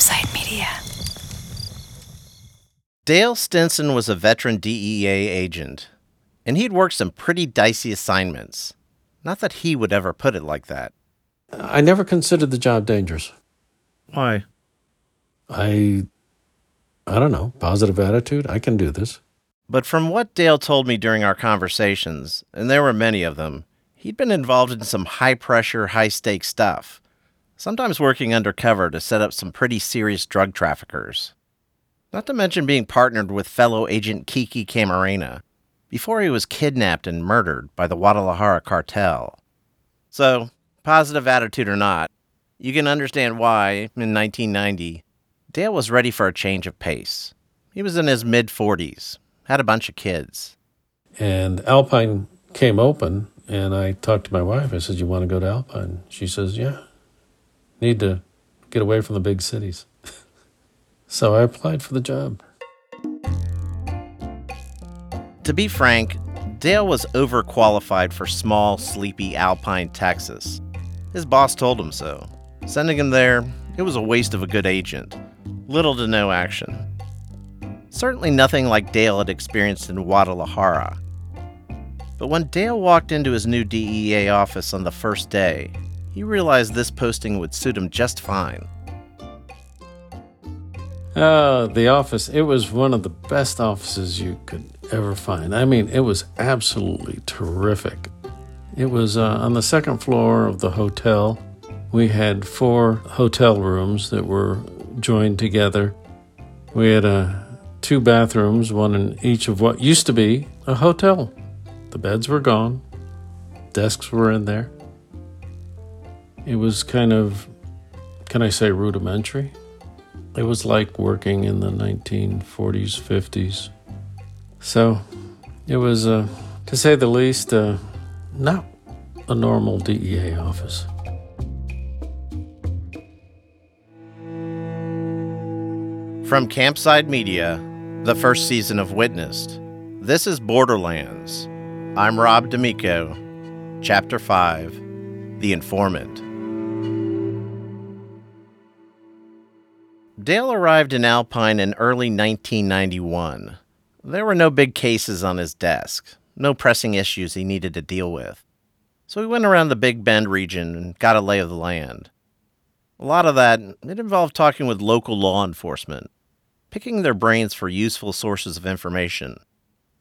Campside Media. Dale Stinson was a veteran DEA agent, and he'd worked some pretty dicey assignments. Not that he would ever put it like that. I never considered the job dangerous. Why? I I don't know, positive attitude. I can do this. But from what Dale told me during our conversations, and there were many of them, he'd been involved in some high pressure, high stakes stuff, sometimes working undercover to set up some pretty serious drug traffickers. Not to mention being partnered with fellow agent Kiki Camarena before he was kidnapped and murdered by the Guadalajara cartel. So, positive attitude or not, you can understand why, in 1990, Dale was ready for a change of pace. He was in his mid 40s, had a bunch of kids. And Alpine came open, and I talked to my wife. I said, You want to go to Alpine? She says, Yeah. Need to get away from the big cities. so I applied for the job. To be frank, Dale was overqualified for small, sleepy Alpine, Texas. His boss told him so. Sending him there, it was a waste of a good agent. Little to no action. Certainly nothing like Dale had experienced in Guadalajara. But when Dale walked into his new DEA office on the first day, he realized this posting would suit him just fine. Uh, the office, it was one of the best offices you could ever find. I mean, it was absolutely terrific. It was uh, on the second floor of the hotel. We had four hotel rooms that were joined together. We had uh, two bathrooms, one in each of what used to be a hotel. The beds were gone, desks were in there. It was kind of, can I say, rudimentary? It was like working in the 1940s, 50s. So it was, uh, to say the least, uh, not a normal DEA office. From Campside Media, the first season of Witnessed, this is Borderlands. I'm Rob D'Amico, Chapter 5 The Informant. Dale arrived in Alpine in early 1991. There were no big cases on his desk, no pressing issues he needed to deal with. So he went around the Big Bend region and got a lay of the land. A lot of that, it involved talking with local law enforcement, picking their brains for useful sources of information,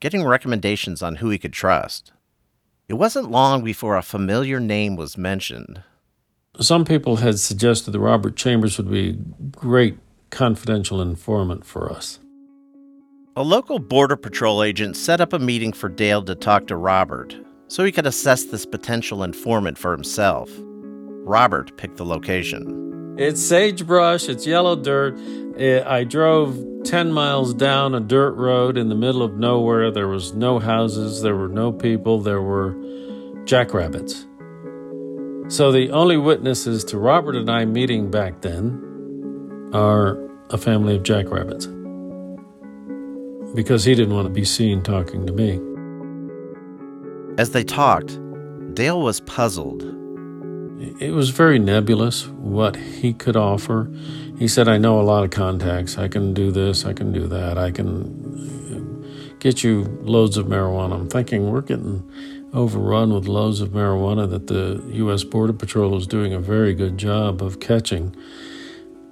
getting recommendations on who he could trust. It wasn't long before a familiar name was mentioned. Some people had suggested that Robert Chambers would be a great confidential informant for us. A local Border Patrol agent set up a meeting for Dale to talk to Robert so he could assess this potential informant for himself. Robert picked the location. It's sagebrush, it's yellow dirt. Eh, I drove 10 miles down a dirt road in the middle of nowhere. There was no houses, there were no people, there were jackrabbits. So the only witnesses to Robert and I meeting back then are a family of jackrabbits. Because he didn't want to be seen talking to me. As they talked, Dale was puzzled. It was very nebulous what he could offer. He said, I know a lot of contacts. I can do this, I can do that. I can uh, get you loads of marijuana. I'm thinking we're getting overrun with loads of marijuana that the U.S. Border Patrol is doing a very good job of catching.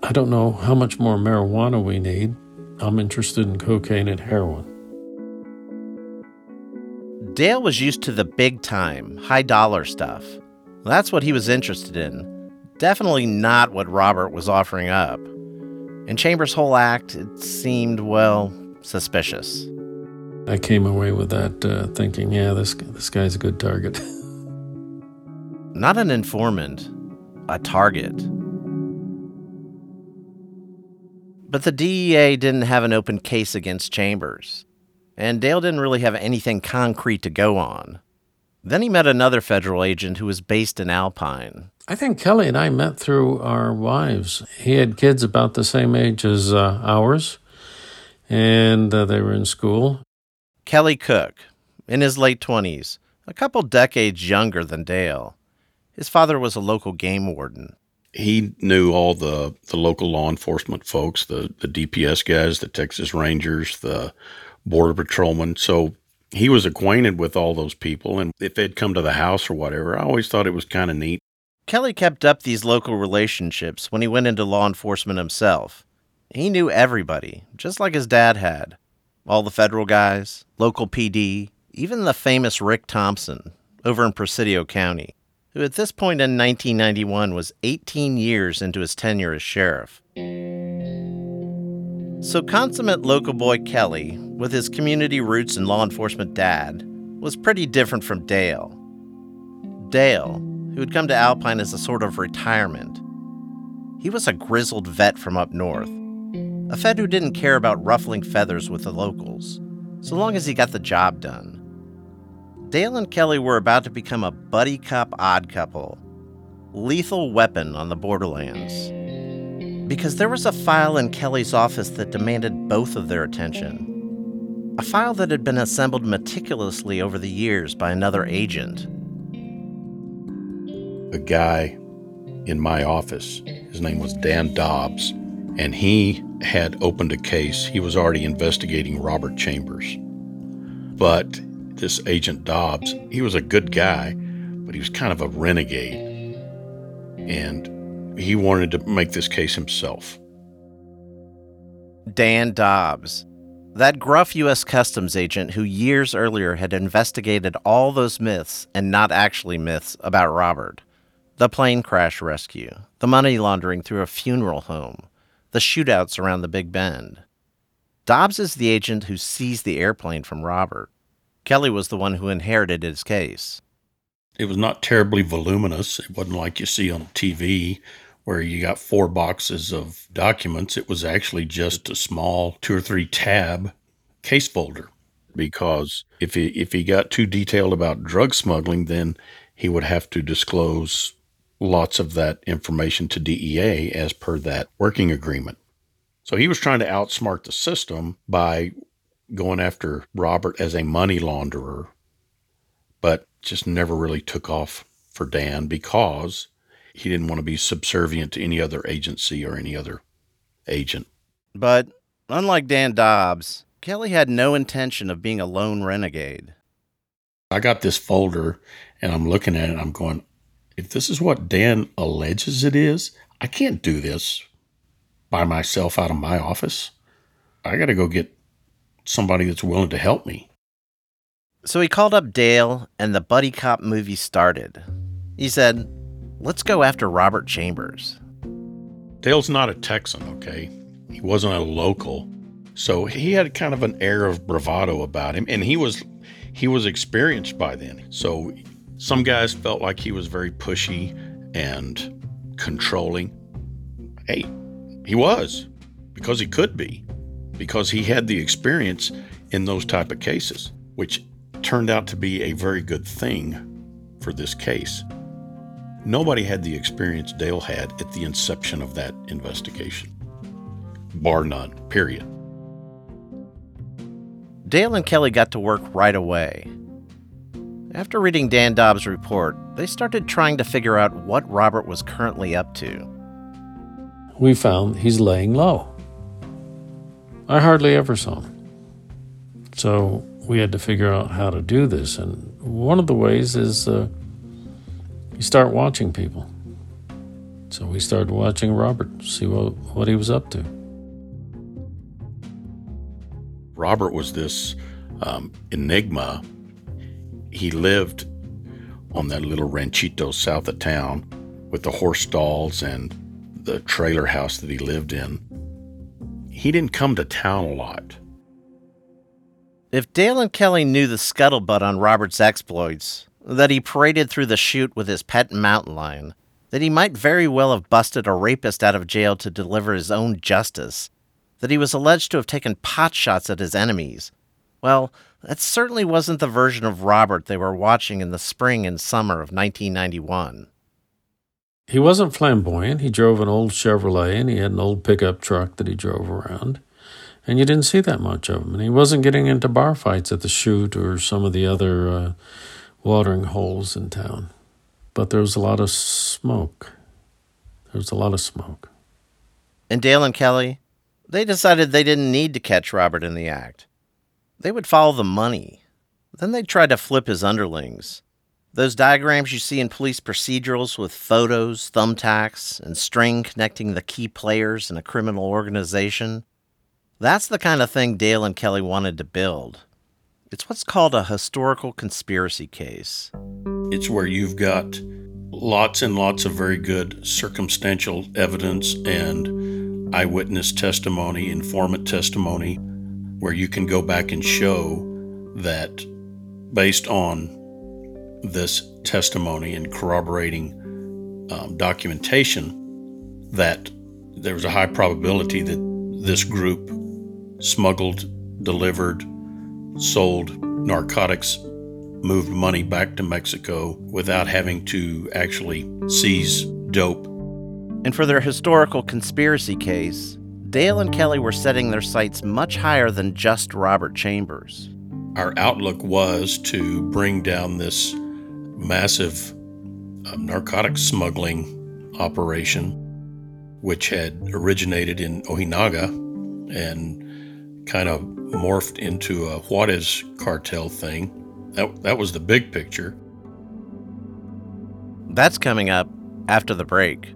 I don't know how much more marijuana we need. I'm interested in cocaine and heroin. Dale was used to the big time, high dollar stuff. That's what he was interested in. Definitely not what Robert was offering up. In Chambers' whole act, it seemed, well, suspicious. I came away with that uh, thinking, yeah, this, this guy's a good target. Not an informant, a target. But the DEA didn't have an open case against Chambers, and Dale didn't really have anything concrete to go on. Then he met another federal agent who was based in Alpine. I think Kelly and I met through our wives. He had kids about the same age as uh, ours, and uh, they were in school. Kelly Cook, in his late 20s, a couple decades younger than Dale. His father was a local game warden. He knew all the, the local law enforcement folks, the, the DPS guys, the Texas Rangers, the Border Patrolmen. So he was acquainted with all those people. And if they'd come to the house or whatever, I always thought it was kind of neat. Kelly kept up these local relationships when he went into law enforcement himself. He knew everybody, just like his dad had. All the federal guys, local PD, even the famous Rick Thompson over in Presidio County, who at this point in 1991 was 18 years into his tenure as sheriff. So, consummate local boy Kelly, with his community roots and law enforcement dad, was pretty different from Dale. Dale, who had come to Alpine as a sort of retirement, he was a grizzled vet from up north, a Fed who didn't care about ruffling feathers with the locals, so long as he got the job done. Dale and Kelly were about to become a buddy cop odd couple, lethal weapon on the borderlands. Because there was a file in Kelly's office that demanded both of their attention. A file that had been assembled meticulously over the years by another agent. A guy in my office, his name was Dan Dobbs, and he had opened a case. He was already investigating Robert Chambers. But this agent Dobbs, he was a good guy, but he was kind of a renegade. And he wanted to make this case himself. Dan Dobbs, that gruff U.S. Customs agent who years earlier had investigated all those myths and not actually myths about Robert the plane crash rescue, the money laundering through a funeral home, the shootouts around the Big Bend. Dobbs is the agent who seized the airplane from Robert. Kelly was the one who inherited his case. It was not terribly voluminous. It wasn't like you see on TV where you got four boxes of documents. It was actually just a small two or three tab case folder because if he if he got too detailed about drug smuggling, then he would have to disclose lots of that information to DEA as per that working agreement. So he was trying to outsmart the system by going after Robert as a money launderer, but just never really took off for Dan because he didn't want to be subservient to any other agency or any other agent. But unlike Dan Dobbs, Kelly had no intention of being a lone renegade. I got this folder and I'm looking at it I'm going, if this is what Dan alleges it is, I can't do this by myself out of my office. I got to go get somebody that's willing to help me. So he called up Dale, and the buddy cop movie started. He said, Let's go after Robert Chambers. Dale's not a Texan, okay? He wasn't a local. So he had kind of an air of bravado about him, and he was he was experienced by then. So some guys felt like he was very pushy and controlling. Hey, he was because he could be because he had the experience in those type of cases, which turned out to be a very good thing for this case. Nobody had the experience Dale had at the inception of that investigation, bar none, period. Dale and Kelly got to work right away. After reading Dan Dobbs' report, they started trying to figure out what Robert was currently up to. We found he's laying low. I hardly ever saw him. So we had to figure out how to do this. And one of the ways is uh, you start watching people. So we started watching Robert, see what, what he was up to. Robert was this um, enigma. He lived on that little ranchito south of town with the horse stalls and the trailer house that he lived in he didn't come to town a lot. If Dale and Kelly knew the scuttlebutt on Robert's exploits, that he paraded through the chute with his pet mountain lion, that he might very well have busted a rapist out of jail to deliver his own justice, that he was alleged to have taken pot shots at his enemies. Well, that certainly wasn't the version of Robert they were watching in the spring and summer of 1991. He wasn't flamboyant. He drove an old Chevrolet and he had an old pickup truck that he drove around. And you didn't see that much of him. And he wasn't getting into bar fights at the chute or some of the other uh, watering holes in town. But there was a lot of smoke. There was a lot of smoke. And Dale and Kelly, they decided they didn't need to catch Robert in the act. They would follow the money. Then they'd try to flip his underlings. Those diagrams you see in police procedurals with photos, thumbtacks, and string connecting the key players in a criminal organization, that's the kind of thing Dale and Kelly wanted to build. It's what's called a historical conspiracy case. It's where you've got lots and lots of very good circumstantial evidence and eyewitness testimony, informant testimony, where you can go back and show that based on this testimony and corroborating um, documentation, that there was a high probability that this group smuggled, delivered, sold narcotics, moved money back to Mexico without having to actually seize dope. And for their historical conspiracy case, Dale and Kelly were setting their sights much higher than just Robert Chambers. Our outlook was to bring down this massive uh, narcotics smuggling operation, which had originated in Ojinaga and kind of morphed into a Juarez cartel thing. That, that was the big picture. That's coming up after the break.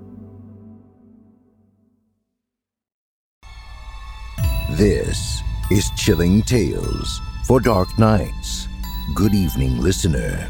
This is Chilling Tales for Dark Nights. Good evening, listener.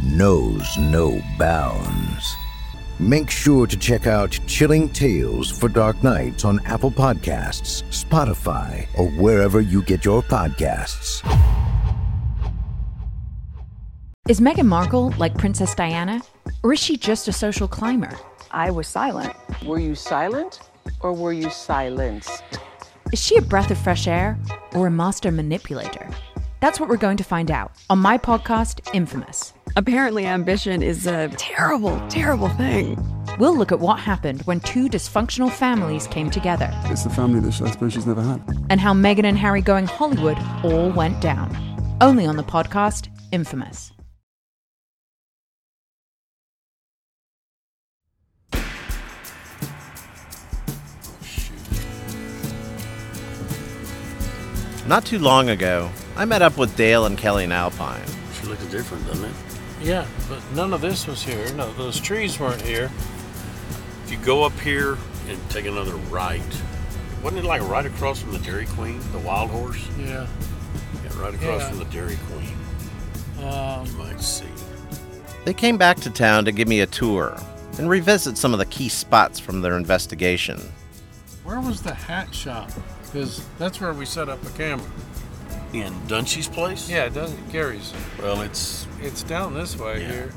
knows no bounds. Make sure to check out Chilling Tales for Dark Nights on Apple Podcasts, Spotify, or wherever you get your podcasts. Is Meghan Markle like Princess Diana? Or is she just a social climber? I was silent. Were you silent or were you silenced? Is she a breath of fresh air or a master manipulator? That's what we're going to find out on my podcast, Infamous. Apparently, ambition is a terrible, terrible thing. We'll look at what happened when two dysfunctional families came together It's the family that I suppose she's never had. and how Meghan and Harry going Hollywood all went down. Only on the podcast, Infamous. Not too long ago, I met up with Dale and Kelly in Alpine. She looks different, doesn't it? Yeah, but none of this was here. No, those trees weren't here. If you go up here and take another right, wasn't it like right across from the Dairy Queen, the Wild Horse? Yeah. Yeah, right across Yeah. from the Dairy Queen. Um, You might see. They came back to town to give me a tour and revisit some of the key spots from their investigation. where was the hat shop? Because that's where we set up the camera. In Dunshie's place? Yeah, it doesn't. Gary's. Well, it's It's down this way Yeah. here.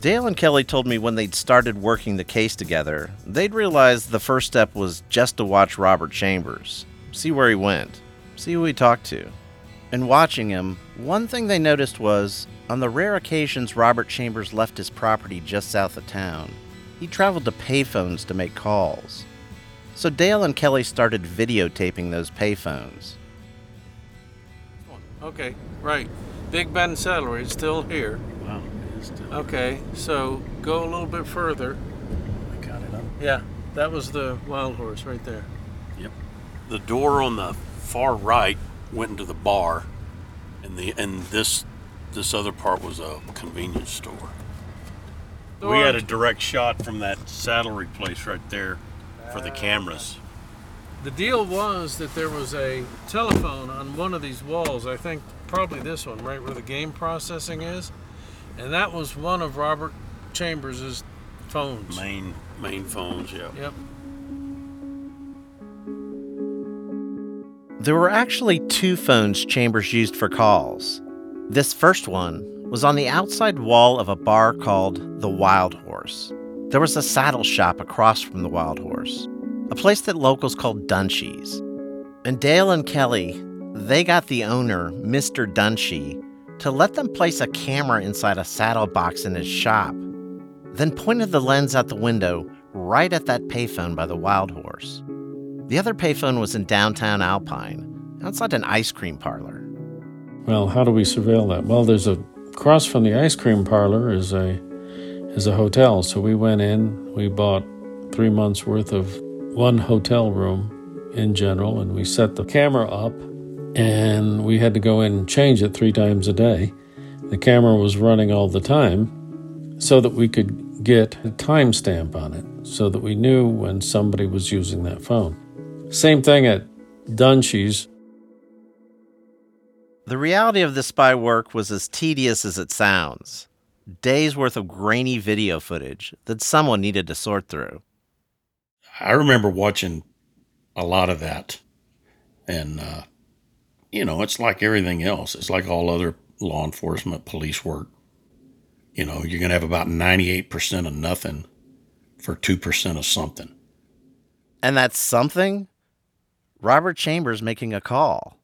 Dale and Kelly told me when they'd started working the case together, they'd realized the first step was just to watch Robert Chambers, see where he went, see who he talked to. In watching him, one thing they noticed was on the rare occasions Robert Chambers left his property just south of town, he traveled to payphones to make calls. So Dale and Kelly started videotaping those payphones. Okay, right. Big Bend Saddlery is still here. wow. it's still- Okay, so go a little bit further. I got it up. Yeah, that was the wild horse right there. Yep. The door on the far right went into the bar, and the and this this other part was a convenience store. We had a direct shot from that saddlery place right there for the ah. cameras. The deal was that there was a telephone on one of these walls, I think probably this one, right where the game processing is. And that was one of Robert Chambers' phones. Main main phones, yeah. Yep. There were actually two phones Chambers used for calls. This first one was on the outside wall of a bar called The Wild Horse. There was a saddle shop across from The Wild Horse, a place that locals called Dunshie's. And Dale and Kelly, they got the owner, Mr. Dunshie, to let them place a camera inside a saddle box in his shop, then pointed the lens out the window right at that payphone by the Wild Horse. The other payphone was in downtown Alpine, outside an ice cream parlor. Well, how do we surveil that? Well, there's a across from the ice cream parlor is a is a hotel. So we went in, we bought three months worth of one hotel room in general, and we set the camera up, and we had to go in and change it three times a day. The camera was running all the time, so that we could get a timestamp on it, so that we knew when somebody was using that phone. Same thing at Dunshie's. The reality of the spy work was as tedious as it sounds days worth of grainy video footage that someone needed to sort through. I remember watching a lot of that. And, uh, you know, it's like everything else. It's like all other law enforcement, police work. You know, you're going to have about 98% of nothing for 2% of something. And that's something? Robert Chambers making a call.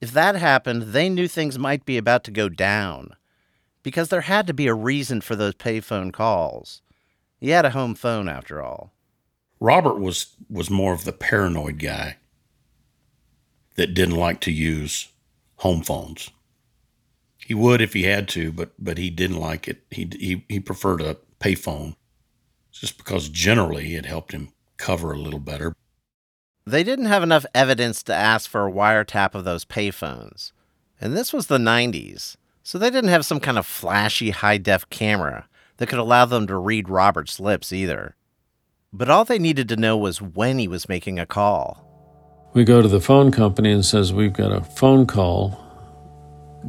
If that happened, they knew things might be about to go down because there had to be a reason for those payphone calls. He had a home phone after all. Robert was was more of the paranoid guy that didn't like to use home phones. He would if he had to, but but he didn't like it. He he he preferred a payphone just because generally it helped him cover a little better. They didn't have enough evidence to ask for a wiretap of those payphones. And this was the 90s. So they didn't have some kind of flashy high def camera that could allow them to read Robert's lips either. But all they needed to know was when he was making a call. We go to the phone company and says we've got a phone call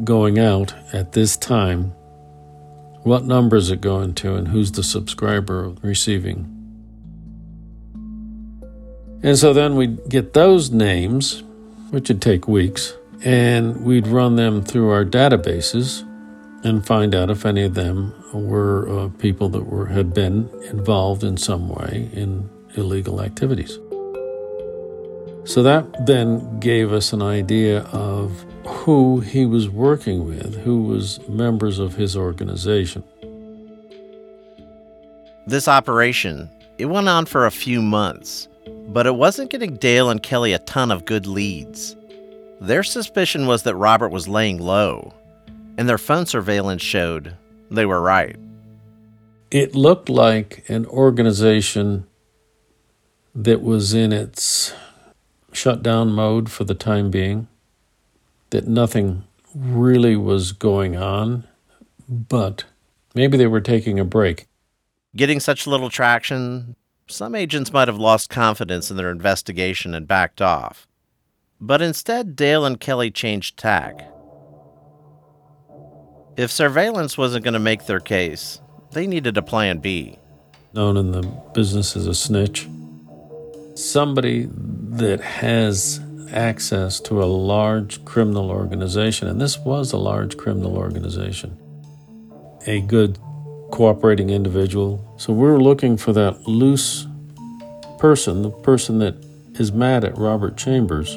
going out at this time. What number is it going to and who's the subscriber receiving? And so then we'd get those names, which would take weeks, and we'd run them through our databases and find out if any of them were uh, people that were had been involved in some way in illegal activities. So that then gave us an idea of who he was working with, who was members of his organization. This operation, it went on for a few months, but it wasn't getting Dale and Kelly a ton of good leads. Their suspicion was that Robert was laying low, and their phone surveillance showed they were right. It looked like an organization that was in its shutdown mode for the time being, that nothing really was going on, but maybe they were taking a break. Getting such little traction, some agents might have lost confidence in their investigation and backed off. But instead, Dale and Kelly changed tack. If surveillance wasn't going to make their case, they needed a plan B. Known in the business as a snitch. Somebody that has access to a large criminal organization, and this was a large criminal organization. A good cooperating individual. So we're looking for that loose person, the person that is mad at Robert Chambers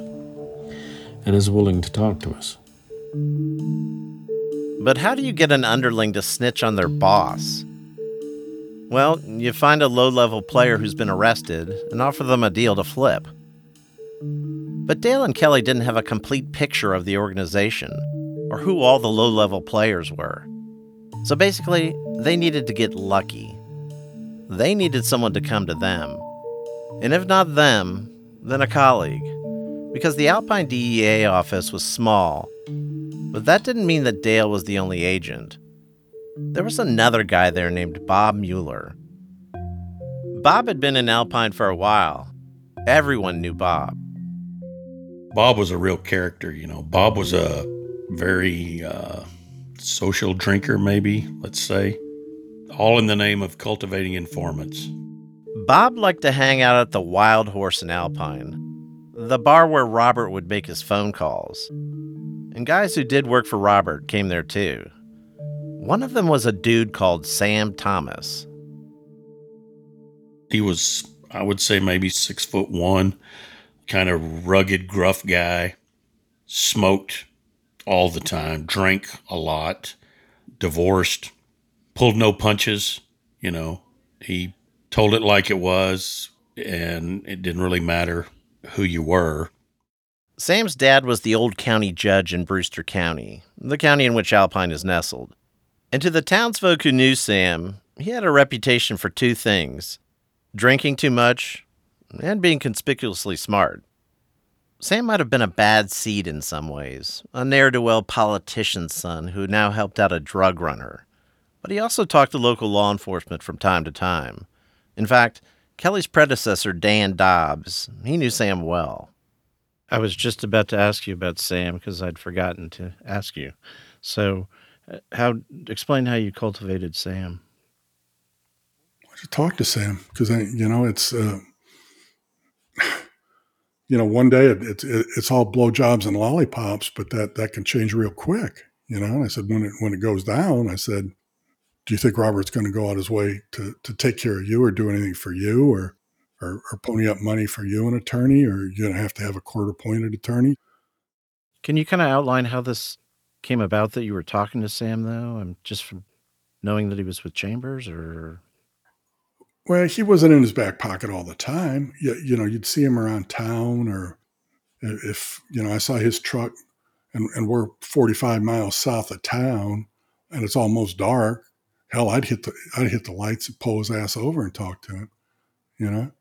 and is willing to talk to us. But how do you get an underling to snitch on their boss? Well, you find a low level player who's been arrested and offer them a deal to flip. But Dale and Kelly didn't have a complete picture of the organization or who all the low level players were. So basically, they needed to get lucky. They needed someone to come to them. And if not them, then a colleague. Because the Alpine DEA office was small, but that didn't mean that Dale was the only agent. There was another guy there named Bob Mueller. Bob had been in Alpine for a while. Everyone knew Bob. Bob was a real character, you know. Bob was a very uh, social drinker, maybe, let's say, all in the name of cultivating informants. Bob liked to hang out at the Wild Horse in Alpine, the bar where Robert would make his phone calls. And guys who did work for Robert came there too. One of them was a dude called Sam Thomas. He was, I would say, maybe six foot one, kind of rugged, gruff guy, smoked all the time, drank a lot, divorced, pulled no punches, you know. He told it like it was, and it didn't really matter who you were. Sam's dad was the old county judge in Brewster County, the county in which Alpine is nestled. And to the townsfolk who knew Sam, he had a reputation for two things drinking too much and being conspicuously smart. Sam might have been a bad seed in some ways, a ne'er do well politician's son who now helped out a drug runner. But he also talked to local law enforcement from time to time. In fact, Kelly's predecessor, Dan Dobbs, he knew Sam well. I was just about to ask you about Sam because I'd forgotten to ask you. So, uh, how explain how you cultivated Sam? I should talk to Sam because you know it's uh, you know one day it, it's it, it's all blowjobs and lollipops, but that that can change real quick. You know, and I said when it when it goes down, I said do you think Robert's going to go out his way to, to take care of you or do anything for you or, or, or pony up money for you, an attorney, or you're going to have to have a court appointed attorney? Can you kind of outline how this came about that you were talking to Sam, though? I'm just from knowing that he was with Chambers or. Well, he wasn't in his back pocket all the time. You, you know, you'd see him around town, or if, you know, I saw his truck and, and we're 45 miles south of town and it's almost dark hell, I'd hit the I'd hit the lights and pull his ass over and talk to him. You know,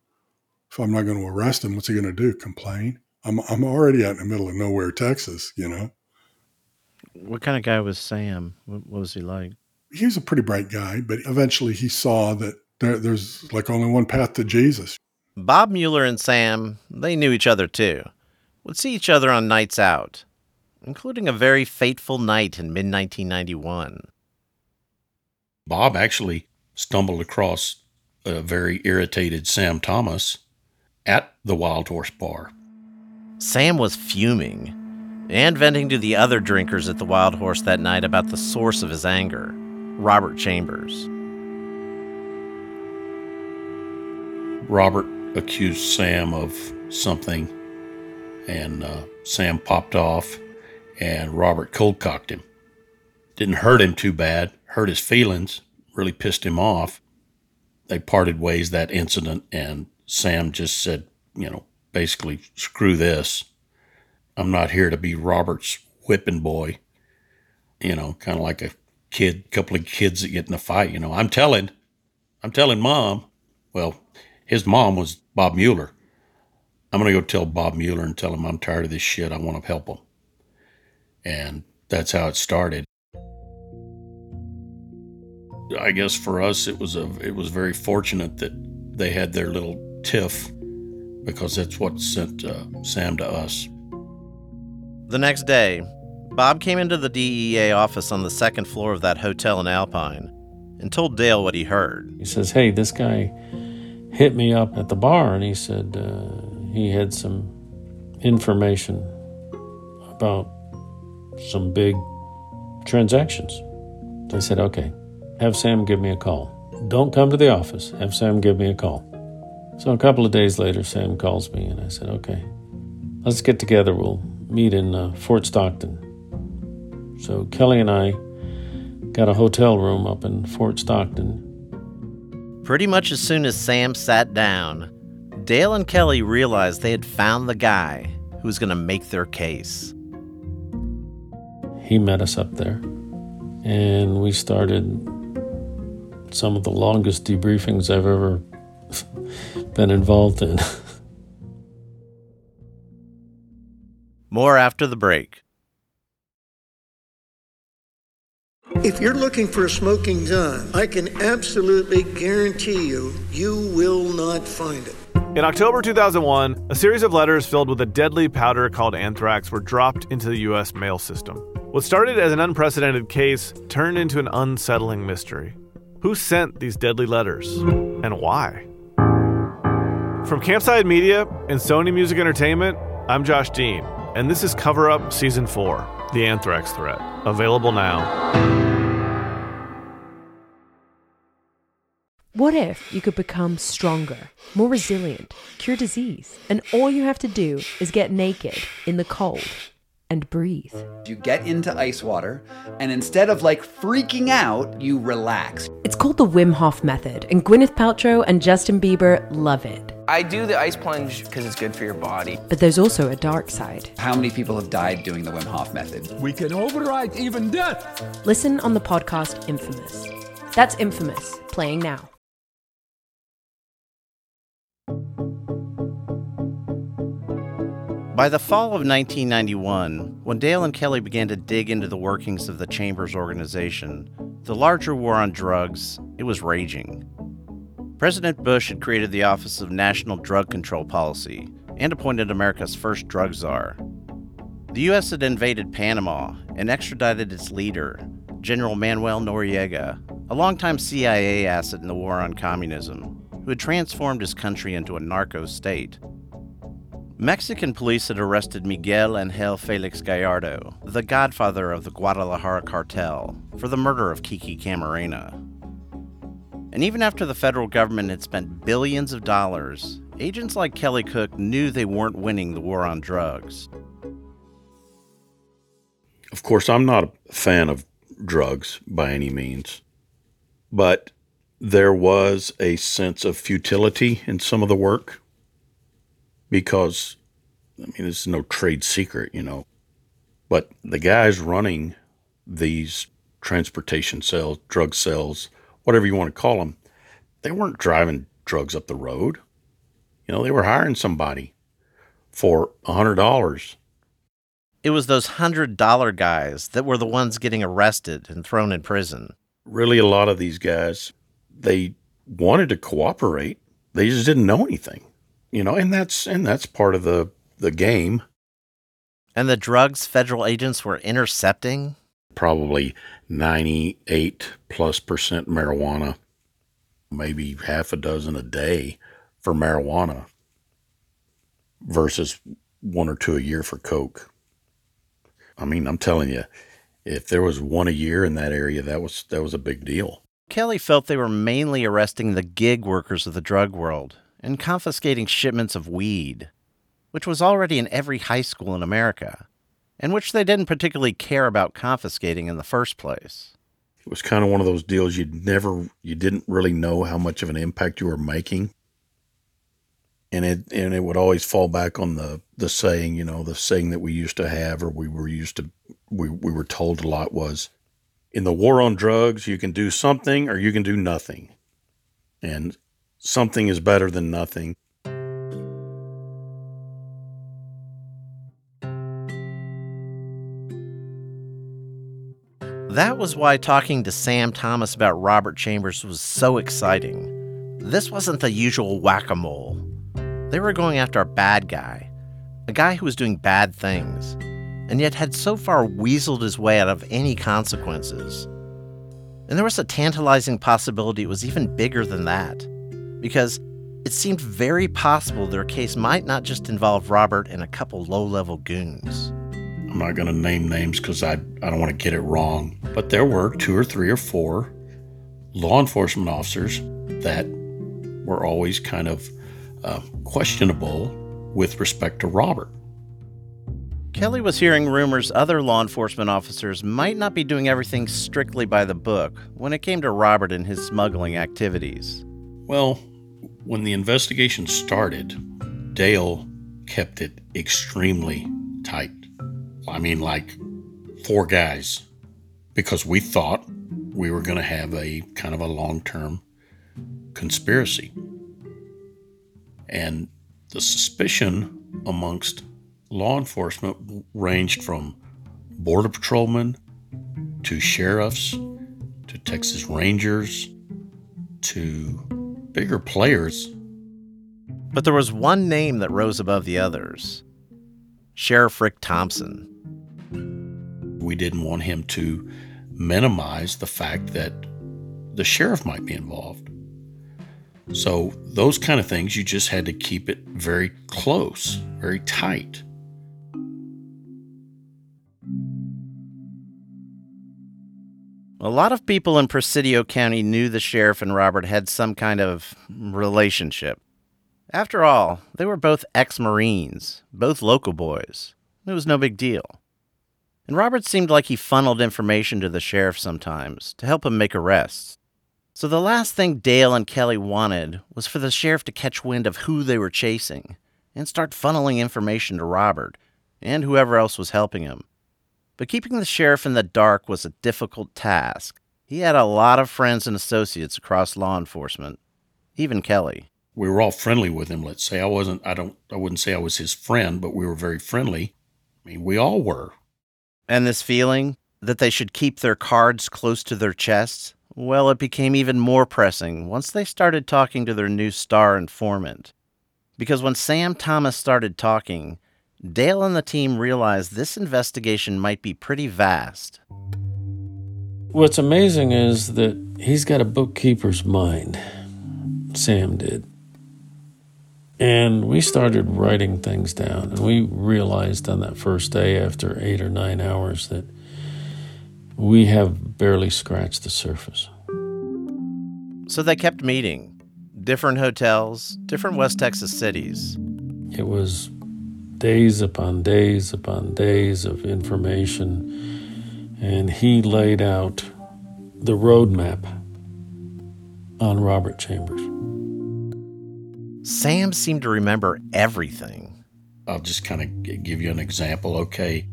if I'm not going to arrest him, what's he going to do? Complain? I'm I'm already out in the middle of nowhere, Texas. You know. What kind of guy was Sam? What, was he like? He was a pretty bright guy, but eventually he saw that there, there's like only one path to Jesus. Bob Mueller and Sam, they knew each other too. Would see each other on nights out, including a very fateful night in mid 1991. Bob actually stumbled across a very irritated Sam Thomas at the Wild Horse Bar. Sam was fuming and venting to the other drinkers at the Wild Horse that night about the source of his anger Robert Chambers. Robert accused Sam of something, and uh, Sam popped off, and Robert cold cocked him. Didn't hurt him too bad, hurt his feelings, really pissed him off. They parted ways that incident, and Sam just said, you know, basically, screw this. I'm not here to be Robert's whipping boy. You know, kind of like a kid, couple of kids that get in a fight. You know, I'm telling, I'm telling mom. Well, his mom was Bob Mueller. I'm going to go tell Bob Mueller and tell him I'm tired of this shit. I want to help him. And that's how it started. I guess for us it was a it was very fortunate that they had their little tiff because that's what sent uh, Sam to us. The next day, Bob came into the DEA office on the second floor of that hotel in Alpine and told Dale what he heard. He says, "Hey, this guy hit me up at the bar, and he said uh, he had some information about some big transactions." I said, "Okay." have Sam give me a call. Don't come to the office. Have Sam give me a call. So a couple of days later, Sam calls me, and I said, okay, let's get together. We'll meet in uh, Fort Stockton. So Kelly and I got a hotel room up in Fort Stockton. Pretty much as soon as Sam sat down, Dale and Kelly realized they had found the guy who was going to make their case. He met us up there and we started some of the longest debriefings I've ever been involved in. More after the break. If you're looking for a smoking gun, I can absolutely guarantee you, you will not find it. In October 2001, a series of letters filled with a deadly powder called anthrax were dropped into the U.S. mail system. What started as an unprecedented case turned into an unsettling mystery. Who sent these deadly letters? And why? From Campside Media and Sony Music Entertainment, I'm Josh Dean, and this is Cover Up Season 4 The Anthrax Threat. Available now. What if you could become stronger, more resilient, cure disease, and all you have to do is get naked in the cold and breathe? You get into ice water, and instead of like freaking out, you relax. It's called the Wim Hof Method, and Gwyneth Paltrow and Justin Bieber love it. I do the ice plunge because it's good for your body. But there's also a dark side. How many people have died doing the Wim Hof method? We can override even death. Listen on the podcast Infamous. That's Infamous, playing now. By the fall of 1991, when Dale and Kelly began to dig into the workings of the Chamber's organization, the larger war on drugs, it was raging. President Bush had created the Office of National Drug Control Policy and appointed America's first drug czar. The U.S. had invaded Panama and extradited its leader, General Manuel Noriega, a longtime CIA asset in the war on communism, who had transformed his country into a narco state. Mexican police had arrested Miguel Angel Felix Gallardo, the godfather of the Guadalajara cartel, for the murder of Kiki Camarena. And even after the federal government had spent billions of dollars, agents like Kelly Cook knew they weren't winning the war on drugs. Of course, I'm not a fan of drugs by any means, but there was a sense of futility in some of the work because I mean, this is no trade secret, you know. But the guys running these transportation cells, drug cells, whatever you want to call them, they weren't driving drugs up the road. You know, they were hiring somebody for a hundred dollars. It was those hundred dollar guys that were the ones getting arrested and thrown in prison. Really, a lot of these guys, they wanted to cooperate. They just didn't know anything you know, and that's and that's part of the the game. And the drugs federal agents were intercepting probably 98 plus percent marijuana, maybe half a dozen a day for marijuana versus one or two a year for coke. I mean, I'm telling you, if there was one a year in that area, that was that was a big deal. Kelly felt they were mainly arresting the gig workers of the drug world and confiscating shipments of weed, which was already in every high school in America, and which they didn't particularly care about confiscating in the first place. It was kind of one of those deals you'd never, you didn't really know how much of an impact you were making. And it, and it would always fall back on the, the saying, you know, the saying that we used to have, or we were used to, we, we were told a lot was, in the war on drugs, you can do something or you can do nothing. And something is better than nothing. That was why talking to Sam Thomas about Robert Chambers was so exciting. This wasn't the usual whack a mole. They were going after a bad guy, a guy who was doing bad things, and yet had so far weaseled his way out of any consequences. And there was a tantalizing possibility it was even bigger than that because it seemed very possible their case might not just involve Robert and a couple low level goons. I'm not going to name names because I, I don't want to get it wrong, but there were two or three or four law enforcement officers that were always kind of uh, questionable with respect to Robert. Kelly was hearing rumors other law enforcement officers might not be doing everything strictly by the book when it came to Robert and his smuggling activities. Well, when the investigation started, Dale kept it extremely tight. I mean, like four guys because we thought we were going to have a kind of a long term conspiracy. And the suspicion amongst law enforcement ranged from border patrolmen to sheriffs to Texas Rangers to bigger players. But there was one name that rose above the others Sheriff Rick Thompson. We didn't want him to minimize the fact that the sheriff might be involved. So, those kind of things, you just had to keep it very close, very tight. A lot of people in Presidio County knew the sheriff and Robert had some kind of relationship. After all, they were both ex Marines, both local boys. It was no big deal. And Robert seemed like he funneled information to the sheriff sometimes to help him make arrests. So the last thing Dale and Kelly wanted was for the sheriff to catch wind of who they were chasing and start funneling information to Robert and whoever else was helping him. But keeping the sheriff in the dark was a difficult task. He had a lot of friends and associates across law enforcement, even Kelly. We were all friendly with him, let's say. I wasn't I don't I wouldn't say I was his friend, but we were very friendly. I mean, we all were. And this feeling that they should keep their cards close to their chests, well, it became even more pressing once they started talking to their new star informant. Because when Sam Thomas started talking, Dale and the team realized this investigation might be pretty vast. What's amazing is that he's got a bookkeeper's mind. Sam did. And we started writing things down, and we realized on that first day, after eight or nine hours, that we have barely scratched the surface. So they kept meeting. Different hotels, different West Texas cities. It was days upon days upon days of information, and he laid out the roadmap on Robert Chambers. Sam seemed to remember everything. I'll just kind of give you an example. Okay,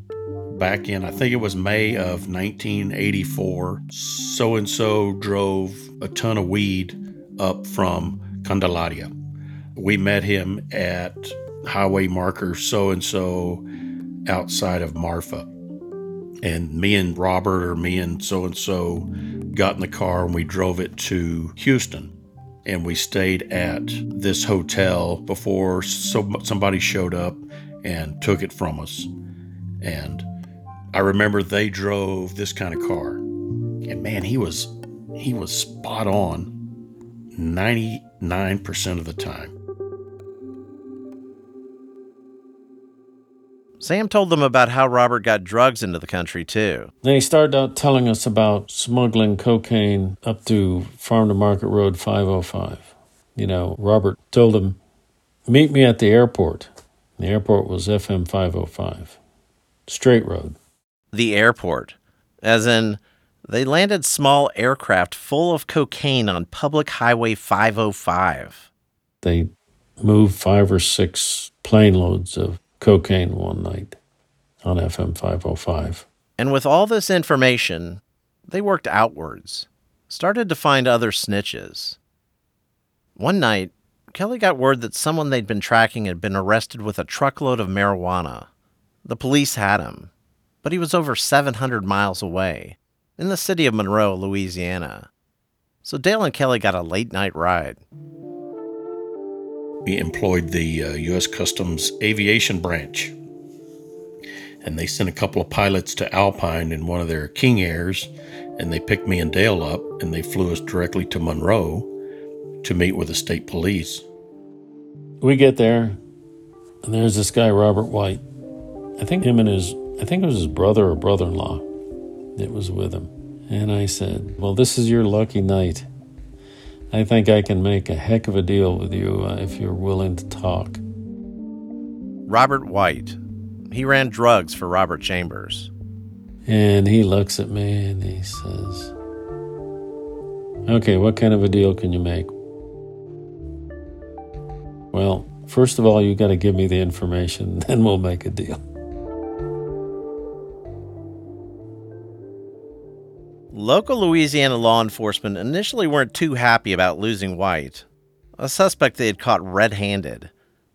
back in, I think it was May of 1984, so and so drove a ton of weed up from Candelaria. We met him at highway marker so and so outside of Marfa. And me and Robert, or me and so and so, got in the car and we drove it to Houston. And we stayed at this hotel before so, somebody showed up and took it from us. And I remember they drove this kind of car. And man, he was he was spot on 99% of the time. Sam told them about how Robert got drugs into the country, too. Then he started out telling us about smuggling cocaine up to Farm to Market Road 505. You know, Robert told them, Meet me at the airport. The airport was FM 505. Straight road. The airport. As in, they landed small aircraft full of cocaine on public highway 505. They moved five or six plane loads of cocaine one night on FM 505. And with all this information, they worked outwards, started to find other snitches. One night, Kelly got word that someone they'd been tracking had been arrested with a truckload of marijuana. The police had him, but he was over 700 miles away, in the city of Monroe, Louisiana. So Dale and Kelly got a late night ride. We employed the uh, U.S. Customs Aviation Branch, and they sent a couple of pilots to Alpine in one of their King Airs, and they picked me and Dale up, and they flew us directly to Monroe to meet with the state police. We get there, and there's this guy, Robert White. I think him and his, I think it was his brother or brother in law that was with him. And I said, Well, this is your lucky night. I think I can make a heck of a deal with you uh, if you're willing to talk. Robert White. He ran drugs for Robert Chambers. And he looks at me and he says, Okay, what kind of a deal can you make? Well, first of all, you got to give me the information, then we'll make a deal. Local Louisiana law enforcement initially weren't too happy about losing White, a suspect they had caught red handed,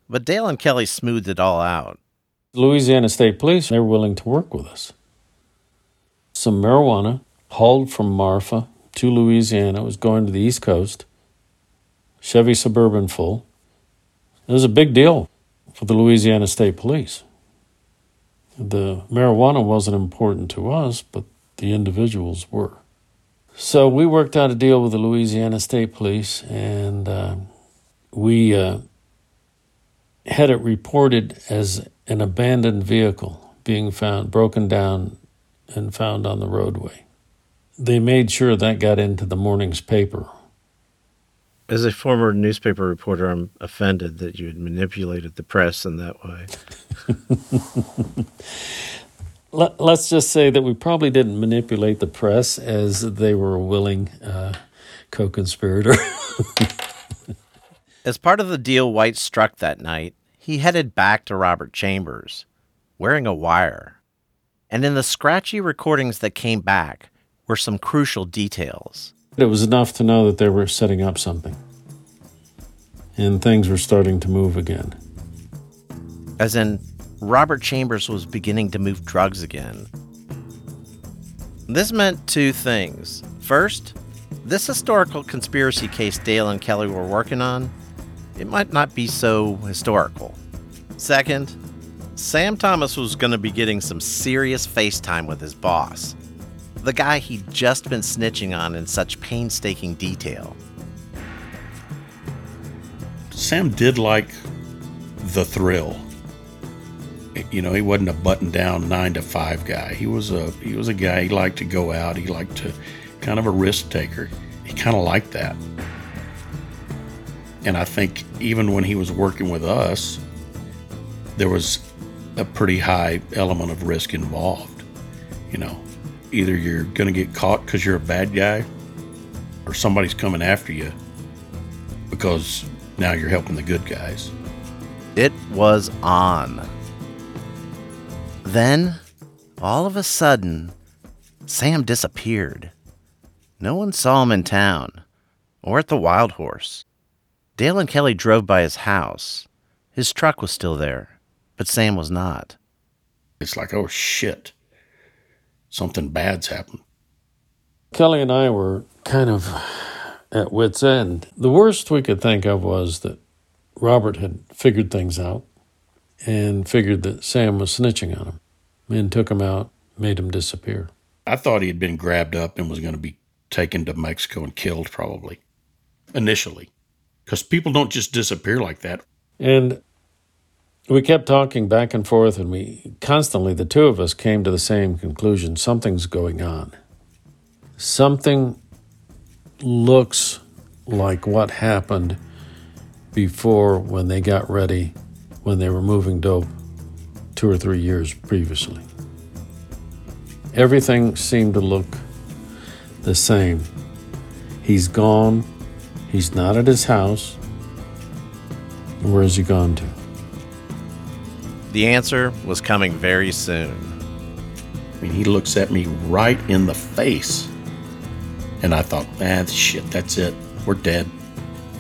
but Dale and Kelly smoothed it all out. Louisiana State Police, they were willing to work with us. Some marijuana hauled from Marfa to Louisiana was going to the East Coast. Chevy Suburban full. It was a big deal for the Louisiana State Police. The marijuana wasn't important to us, but the individuals were. So we worked out a deal with the Louisiana State Police, and uh, we uh, had it reported as an abandoned vehicle being found, broken down, and found on the roadway. They made sure that got into the morning's paper. As a former newspaper reporter, I'm offended that you had manipulated the press in that way. Let, us just say that we probably didn't manipulate the press as they were a willing uh, co conspirator. as part of the deal White struck that night, he headed back to Robert Chambers, wearing a wire. And in the scratchy recordings that came back were some crucial details. It was enough to know that they were setting up something. And things were starting to move again. As in, Robert Chambers was beginning to move drugs again. This meant two things. First, this historical conspiracy case Dale and Kelly were working on it might not be so historical. Second, Sam Thomas was going to be getting some serious FaceTime with his boss, the guy he'd just been snitching on in such painstaking detail. Sam did like the thrill. You know, he wasn't a button down nine to five guy. He was a he was a guy he liked to go out. He liked to kind of a risk taker. He kind of liked that. And I think even when he was working with us, there was a pretty high element of risk involved. You know, either you're going to get caught because you're a bad guy, or somebody's coming after you because now you're helping the good guys. It was on. Then, all of a sudden, Sam disappeared. No one saw him in town or at the Wild Horse. Dale and Kelly drove by his house. His truck was still there, but Sam was not. It's like, oh shit, something bad's happened. Kelly and I were kind of at wits' end. The worst we could think of was that Robert had figured things out and figured that Sam was snitching on him and took him out, made him disappear. I thought he had been grabbed up and was going to be taken to Mexico and killed, probably, initially because people don't just disappear like that. And we kept talking back and forth, and we constantly, the two of us, came to the same conclusion something's going on. Something looks like what happened before when they got ready, when they were moving dope two or three years previously. Everything seemed to look the same. He's gone He's not at his house. Where has he gone to? The answer was coming very soon. I mean, he looks at me right in the face. And I thought, man, shit, that's it. We're dead.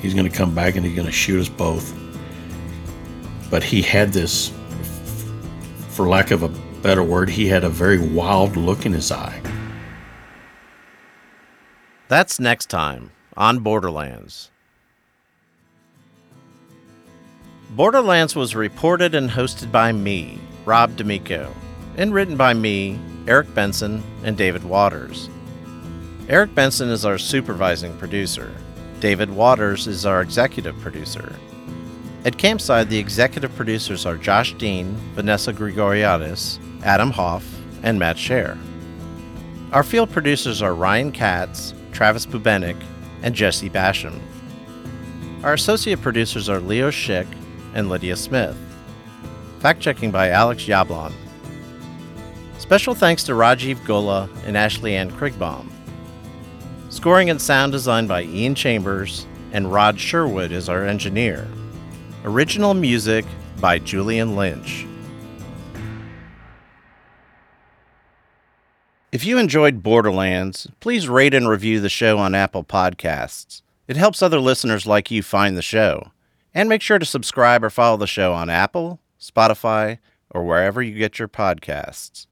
He's going to come back and he's going to shoot us both. But he had this, for lack of a better word, he had a very wild look in his eye. That's next time on Borderlands. Borderlands was reported and hosted by me, Rob D'Amico, and written by me, Eric Benson, and David Waters. Eric Benson is our supervising producer. David Waters is our executive producer. At Campside, the executive producers are Josh Dean, Vanessa Grigoriadis, Adam Hoff, and Matt Scher. Our field producers are Ryan Katz, Travis Bubenik, and Jesse Basham. Our associate producers are Leo Schick and Lydia Smith. Fact checking by Alex Yablon. Special thanks to Rajiv Gola and Ashley Ann Krigbaum. Scoring and sound design by Ian Chambers, and Rod Sherwood is our engineer. Original music by Julian Lynch. If you enjoyed Borderlands, please rate and review the show on Apple Podcasts. It helps other listeners like you find the show. And make sure to subscribe or follow the show on Apple, Spotify, or wherever you get your podcasts.